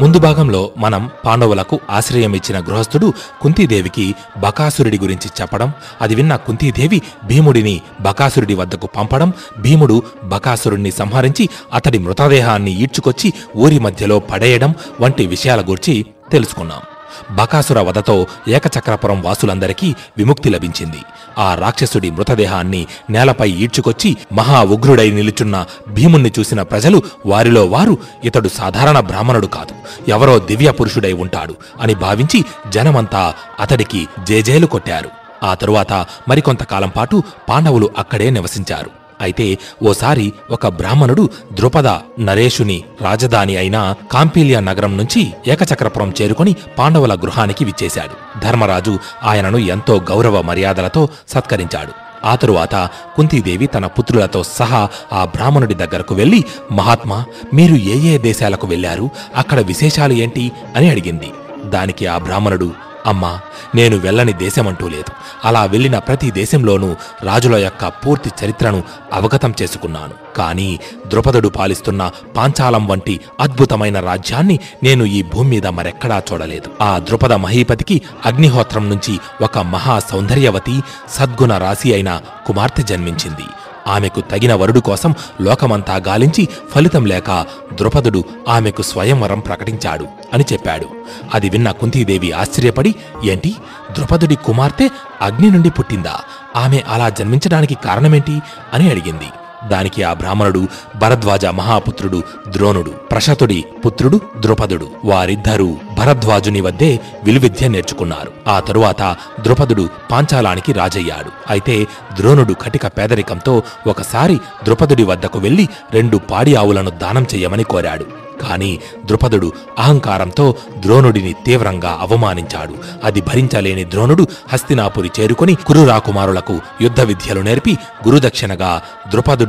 ముందు భాగంలో మనం పాండవులకు ఆశ్రయం ఇచ్చిన గృహస్థుడు కుంతీదేవికి బకాసురుడి గురించి చెప్పడం అది విన్న కుంతీదేవి భీముడిని బకాసురుడి వద్దకు పంపడం భీముడు బకాసురుణ్ణి సంహరించి అతడి మృతదేహాన్ని ఈడ్చుకొచ్చి ఊరి మధ్యలో పడేయడం వంటి విషయాల గురించి తెలుసుకున్నాం. బకాసుర వధతో ఏకచక్రపురం వాసులందరికీ విముక్తి లభించింది. ఆ రాక్షసుడి మృతదేహాన్ని నేలపై ఈడ్చుకొచ్చి మహా ఉగ్రుడై నిలుచున్న భీముణ్ణి చూసిన ప్రజలు వారిలో వారు ఇతడు సాధారణ బ్రాహ్మణుడు కాదు ఎవరో దివ్య పురుషుడై ఉంటాడు అని భావించి జనమంతా అతడికి జేజేలు కొట్టారు. ఆ తరువాత మరికొంతకాలం పాటు పాండవులు అక్కడే నివసించారు. అయితే ఓసారి ఒక బ్రాహ్మణుడు ద్రుపద నరేషుని రాజధాని అయిన కాంపీలియా నగరం నుంచి ఏకచక్రపురం చేరుకొని పాండవుల గృహానికి విచ్చేశాడు. ధర్మరాజు ఆయనను ఎంతో గౌరవ మర్యాదలతో సత్కరించాడు. ఆ తరువాత కుంతీదేవి తన పుత్రులతో సహా ఆ బ్రాహ్మణుడి దగ్గరకు వెళ్ళి మహాత్మా మీరు ఏ ఏ దేశాలకు వెళ్ళారు అక్కడ విశేషాలు ఏంటి? అని అడిగింది. దానికి ఆ బ్రాహ్మణుడు అమ్మా నేను వెళ్ళని దేశమంటూ లేదు. అలా వెళ్ళిన ప్రతి దేశంలోనూ రాజుల యొక్క పూర్తి చరిత్రను అవగతం చేసుకున్నాను. కానీ ద్రుపదుడు పాలిస్తున్న పాంచాలం వంటి అద్భుతమైన రాజ్యాన్ని నేను ఈ భూమి మీద మరెక్కడా చూడలేదు. ఆ ద్రుపద మహీపతికి అగ్నిహోత్రం నుంచి ఒక మహా సౌందర్యవతి సద్గుణ రాశి అయిన కుమార్తె జన్మించింది. ఆమెకు తగిన వరుడు కోసం లోకమంతా గాలించి ఫలితం లేక ద్రుపదుడు ఆమెకు స్వయంవరం ప్రకటించాడు అని చెప్పాడు. అది విన్న కుంతీదేవి ఆశ్చర్యపడి ఏంటి? ద్రుపదుడి కుమార్తె అగ్ని నుండి పుట్టిందా? ఆమె అలా జన్మించడానికి కారణమేంటి? అని అడిగింది. దానికి ఆ బ్రాహ్మణుడు భరద్వాజ మహాపుత్రుడు ద్రోణుడు ప్రశతుడి పుత్రుడు ద్రుపదుడు. వారిద్దరూ భరద్వాజుని వద్దే విలువిద్య నేర్చుకున్నారు. ఆ తరువాత ద్రుపదుడు పాంచాలానికి రాజయ్యాడు. అయితే ద్రోణుడు కటిక పేదరికంతో ఒకసారి ద్రుపదుడి వద్దకు వెళ్ళి రెండు పాడి ఆవులను దానం చెయ్యమని కోరాడు. కాని ద్రుపదుడు అహంకారంతో ద్రోణుడిని తీవ్రంగా అవమానించాడు. అది భరించలేని ద్రోణుడు హస్తినాపురి చేరుకొని కురురాకుమారులకు యుద్ధ విద్యలు నేర్పి గురుదక్షిణగా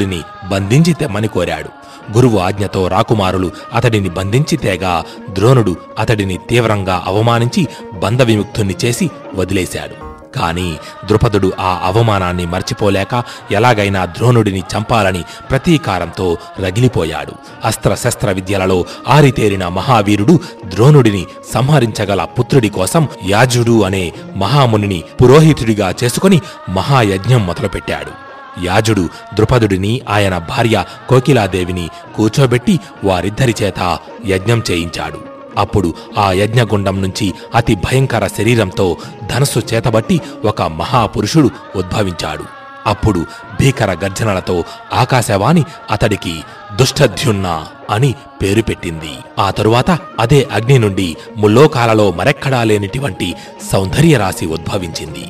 రాకుమారుడిని బంధించి తెమ్మని కోరాడు. గురువు ఆజ్ఞతో రాకుమారులు అతడిని బంధించి తేగా ద్రోణుడు అతడిని తీవ్రంగా అవమానించి బంధ విముక్తుణ్ణి చేసి వదిలేశాడు. కాని ద్రుపదుడు ఆ అవమానాన్ని మర్చిపోలేక ఎలాగైనా ద్రోణుడిని చంపాలని ప్రతీకారంతో రగిలిపోయాడు. అస్త్రశస్త్ర విద్యలలో ఆరితేరిన మహావీరుడు ద్రోణుడిని సంహరించగల పుత్రుడి కోసం యాజుడు అనే మహామునిని పురోహితుడిగా చేసుకుని మహాయజ్ఞం మొదలుపెట్టాడు. యాజుడు ద్రుపదుడిని ఆయన భార్య కోకిలాదేవిని కూర్చోబెట్టి వారిద్దరి చేత యజ్ఞం చేయించాడు. అప్పుడు ఆ యజ్ఞగుండం నుంచి అతి భయంకర శరీరంతో ధనస్సు చేతబట్టి ఒక మహాపురుషుడు ఉద్భవించాడు. అప్పుడు భీకర గర్జనలతో ఆకాశవాణి అతడికి దుష్టధ్యున్న అని పేరు పెట్టింది. ఆ తరువాత అదే అగ్ని నుండి ముల్లోకాలలో మరెక్కడా లేనిటువంటి సౌందర్యరాశి ఉద్భవించింది.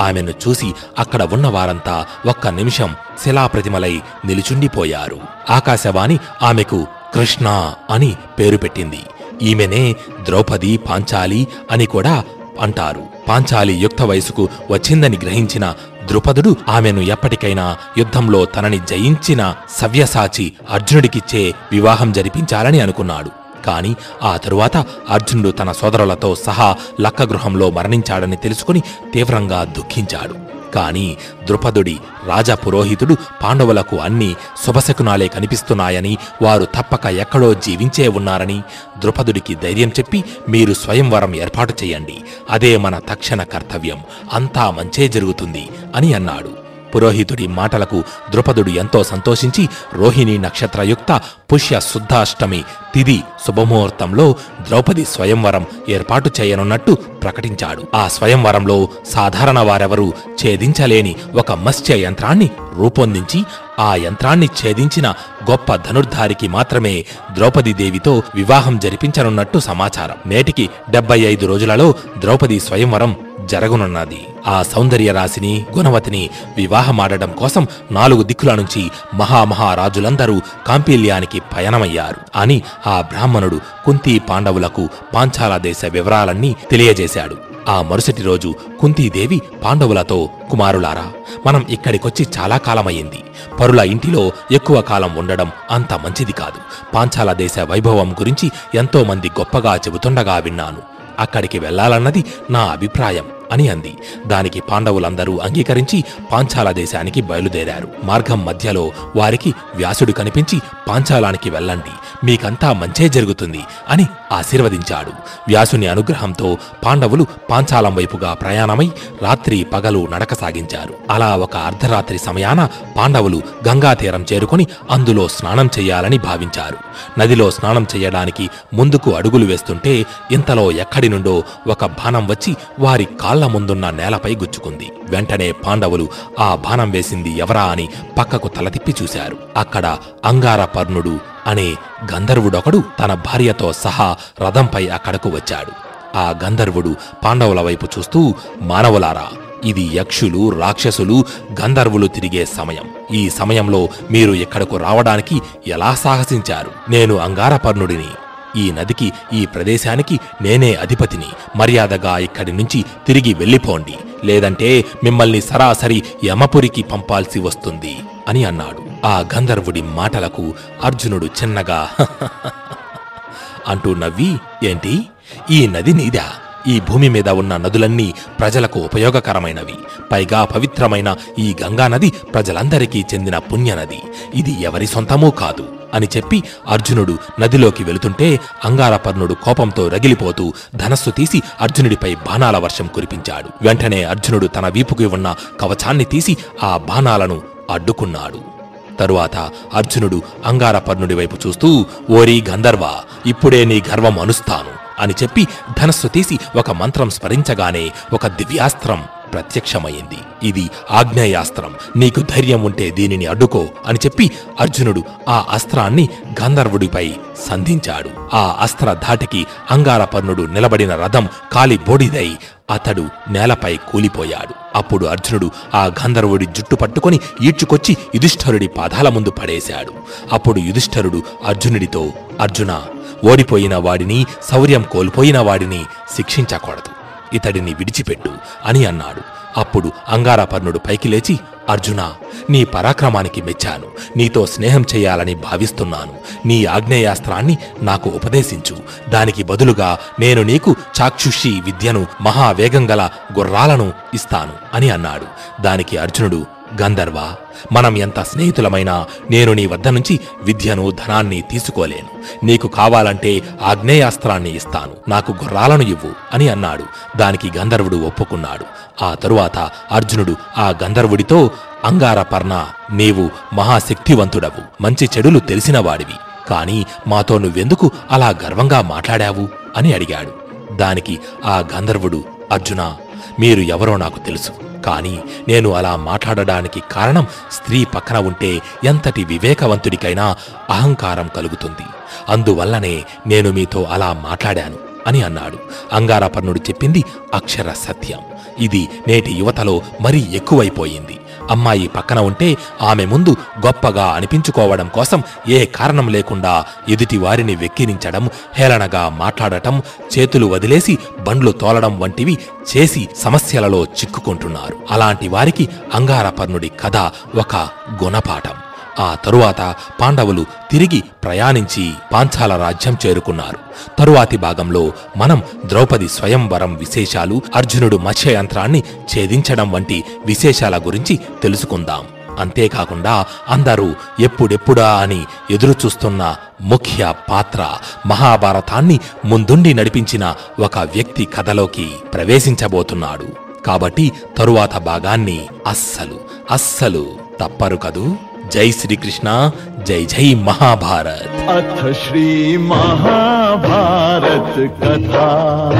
ఆమెను చూసి అక్కడ ఉన్న వారంతా ఒక్క నిమిషం శిలాప్రతిమలై నిలుచుండిపోయారు. ఆకాశవాణి ఆమెకు కృష్ణ అని పేరు పెట్టింది. ఈమెనే ద్రౌపది పాంచాలి అని కూడా అంటారు. పాంచాలి యుక్త వయసుకు వచ్చిందని గ్రహించిన ద్రుపదుడు ఆమెను ఎప్పటికైనా యుద్ధంలో తనని జయించిన సవ్యసాచి అర్జునుడికిచ్చే వివాహం జరిపించాలని అనుకున్నాడు. కానీ ఆ తరువాత అర్జునుడు తన సోదరులతో సహా లక్కగృహంలో మరణించాడని తెలుసుకుని తీవ్రంగా దుఃఖించాడు. కాని ద్రుపదుడి రాజపురోహితుడు పాండవులకు అన్ని శుభశకునాలే కనిపిస్తున్నాయని వారు తప్పక ఎక్కడో జీవించే ఉన్నారని ద్రుపదుడికి ధైర్యం చెప్పి మీరు స్వయంవరం ఏర్పాటు చేయండి. అదే మన తక్షణ కర్తవ్యం. అంతా మంచే జరుగుతుంది అని అన్నాడు. పురోహితుడి మాటలకు ద్రుపదుడు ఎంతో సంతోషించి రోహిణి నక్షత్రయుక్త పుష్య శుద్ధాష్టమి తిది శుభముహూర్తంలో ద్రౌపది స్వయంవరం ఏర్పాటు చేయనున్నట్టు ప్రకటించాడు. ఆ స్వయంవరంలో సాధారణ వారెవరూ ఛేదించలేని ఒక మత్స్య యంత్రాన్ని రూపొందించి ఆ యంత్రాన్ని ఛేదించిన గొప్ప ధనుర్ధారికి మాత్రమే ద్రౌపది దేవితో వివాహం జరిపించనున్నట్టు సమాచారం. నేటికి డెబ్బై ఐదు రోజులలో ద్రౌపది స్వయంవరం జరగనున్నది. ఆ సౌందర్య రాశిని గుణవతిని వివాహమాడడం కోసం నాలుగు దిక్కుల నుంచి మహామహారాజులందరూ కాంపిల్యానికి పయనమయ్యారు. అని ఆ బ్రాహ్మణుడు కుంతి పాండవులకు పాంచాల దేశ వివరాలన్నీ తెలియజేశాడు. ఆ మరుసటి రోజు కుంతీదేవి పాండవులతో కుమారులారా మనం ఇక్కడికొచ్చి చాలా కాలమయ్యింది. పరుల ఇంటిలో ఎక్కువ కాలం ఉండడం అంత మంచిది కాదు. పాంచాల దేశ వైభవం గురించి ఎంతో మంది గొప్పగా చెబుతుండగా విన్నాను. అక్కడికి వెళ్ళాలన్నది నా అభిప్రాయం. అని అంది. దానికి పాండవులందరూ అంగీకరించి పాంచాల దేశానికి బయలుదేరారు. మార్గం మధ్యలో వారికి వ్యాసుడు కనిపించి పాంచాలానికి వెళ్ళండి. మీకంతా మంచే జరుగుతుంది అని ఆశీర్వదించాడు. వ్యాసుని అనుగ్రహంతో పాండవులు పాంచాలం వైపుగా ప్రయాణమై రాత్రి పగలు నడక సాగించారు. అలా ఒక అర్ధరాత్రి సమయాన పాండవులు గంగా తీరం చేరుకొని అందులో స్నానం చేయాలని భావించారు. నదిలో స్నానం చేయడానికి ముందుకు అడుగులు వేస్తుంటే ఇంతలో ఎక్కడి నుండో ఒక బాణం వచ్చి వారి కాళ్ళ ముందున్న నేలపై గుచ్చుకుంది. వెంటనే పాండవులు ఆ బాణం వేసింది ఎవరా అని పక్కకు తల తిప్పి చూశారు. అక్కడ అంగారపర్ణుడు అనే గంధర్వుడొకడు తన భార్యతో సహా రథంపై అక్కడకు వచ్చాడు. ఆ గంధర్వుడు పాండవుల వైపు చూస్తూ మానవులారా ఇది యక్షులు రాక్షసులు గంధర్వులు తిరిగే సమయం. ఈ సమయంలో మీరు ఇక్కడకు రావడానికి ఎలా సాహసించారు? నేను అంగారపర్ణుడిని. ఈ నదికి ఈ ప్రదేశానికి నేనే అధిపతిని. మర్యాదగా ఇక్కడి నుంచి తిరిగి వెళ్ళిపోండి. లేదంటే మిమ్మల్ని సరాసరి యమపురికి పంపాల్సి వస్తుంది అని అన్నాడు. ఆ గంధర్వుడి మాటలకు అర్జునుడు చిన్నగా అంటూ నవ్వి ఏంటి? ఈ నది నీదా? ఈ భూమి మీద ఉన్న నదులన్నీ ప్రజలకు ఉపయోగకరమైనవి. పైగా పవిత్రమైన ఈ గంగా నది ప్రజలందరికీ చెందిన పుణ్యనది ఇది ఎవరి సొంతమూ కాదు అని చెప్పి అర్జునుడు నదిలోకి వెళుతుంటే అంగారపర్ణుడు కోపంతో రగిలిపోతూ ధనస్సు తీసి అర్జునుడిపై బాణాల వర్షం కురిపించాడు. వెంటనే అర్జునుడు తన వీపుకి ఉన్న కవచాన్ని తీసి ఆ బాణాలను అడ్డుకున్నాడు. తరువాత అర్జునుడు అంగారపర్ణుడి వైపు చూస్తూ ఓరి గంధర్వ ఇప్పుడే నీ గర్వం అనుస్తాను అని చెప్పి ధనస్సు తీసి ఒక మంత్రం స్మరించగానే ఒక దివ్యాస్త్రం ప్రత్యక్షమైంది ఇది ఆగ్నేయాస్త్రం. నీకు ధైర్యం ఉంటే దీనిని అడ్డుకో అని చెప్పి అర్జునుడు ఆ అస్త్రాన్ని గంధర్వుడిపై సంధించాడు. ఆ అస్త్ర ధాటికి అంగారపర్ణుడు నిలబడిన రథం కాలి బోడిదై అతడు నేలపై కూలిపోయాడు. అప్పుడు అర్జునుడు ఆ గంధర్వుడి జుట్టు పట్టుకొని ఈడ్చుకొచ్చి యుధిష్ఠరుడి పాదాల ముందు పడేశాడు. అప్పుడు యుధిష్ఠరుడు అర్జునుడితో అర్జున ఓడిపోయిన వాడిని శౌర్యం కోల్పోయిన వాడిని శిక్షించకూడదు. ఇతడిని విడిచిపెట్టు అని అన్నాడు. అప్పుడు అంగారపర్ణుడు పైకి లేచి అర్జున నీ పరాక్రమానికి మెచ్చాను. నీతో స్నేహం చేయాలని భావిస్తున్నాను. నీ ఆగ్నేయాస్త్రాన్ని నాకు ఉపదేశించు. దానికి బదులుగా నేను నీకు చాక్షుషి విద్యను మహావేగం గల గుర్రాలను ఇస్తాను అని అన్నాడు. దానికి అర్జునుడు గంధర్వ మనం ఎంత స్నేహితులమైనా నేను నీ వద్ద నుంచి విద్యను ధనాన్ని తీసుకోలేను. నీకు కావాలంటే ఆగ్నేయాస్త్రాన్ని ఇస్తాను. నాకు గుర్రాలను ఇవ్వు అని అన్నాడు. దానికి గంధర్వుడు ఒప్పుకున్నాడు. ఆ తరువాత అర్జునుడు ఆ గంధర్వుడితో అంగారపర్ణ నీవు మహాశక్తివంతుడవు. మంచి చెడులు తెలిసినవాడివి. కాని మాతో నువ్వెందుకు అలా గర్వంగా మాట్లాడావు? అని అడిగాడు. దానికి ఆ గంధర్వుడు అర్జున మీరు ఎవరో నాకు తెలుసు. కానీ నేను అలా మాట్లాడడానికి కారణం స్త్రీ పక్కన ఉంటే ఎంతటి వివేకవంతుడికైనా అహంకారం కలుగుతుంది. అందువల్లనే నేను మీతో అలా మాట్లాడాను అని అన్నాడు. అంగారపర్ణుడు చెప్పింది అక్షర సత్యం. ఇది నేటి యువతలో మరీ ఎక్కువైపోయింది. అమ్మాయి పక్కన ఉంటే ఆమె ముందు గొప్పగా అనిపించుకోవడం కోసం ఏ కారణం లేకుండా ఎదుటి వారిని వెక్కిరించడం హేళనగా మాట్లాడటం చేతులు వదిలేసి బండ్లు తోలడం వంటివి చేసి సమస్యలలో చిక్కుకుంటున్నారు. అలాంటి వారికి అంగారపర్ణుడి కథ ఒక గుణపాఠం. ఆ తరువాత పాండవులు తిరిగి ప్రయాణించి పాంచాల రాజ్యం చేరుకున్నారు. తరువాతి భాగంలో మనం ద్రౌపది స్వయంవరం విశేషాలు అర్జునుడు మత్స్యయంత్రాన్ని ఛేదించడం వంటి విశేషాల గురించి తెలుసుకుందాం. అంతేకాకుండా అందరూ ఎప్పుడెప్పుడా అని ఎదురుచూస్తున్న ముఖ్య పాత్ర మహాభారతాన్ని ముందుండి నడిపించిన ఒక వ్యక్తి కథలోకి ప్రవేశించబోతున్నాడు. కాబట్టి తరువాత భాగాన్ని అస్సలు అస్సలు తప్పరు కదూ? जय श्री कृष्णा जय जय महाभारत। अथ श्री महाभारत कथा।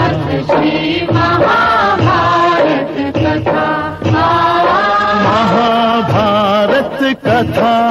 महाभारत कथा। महाभारत कथा।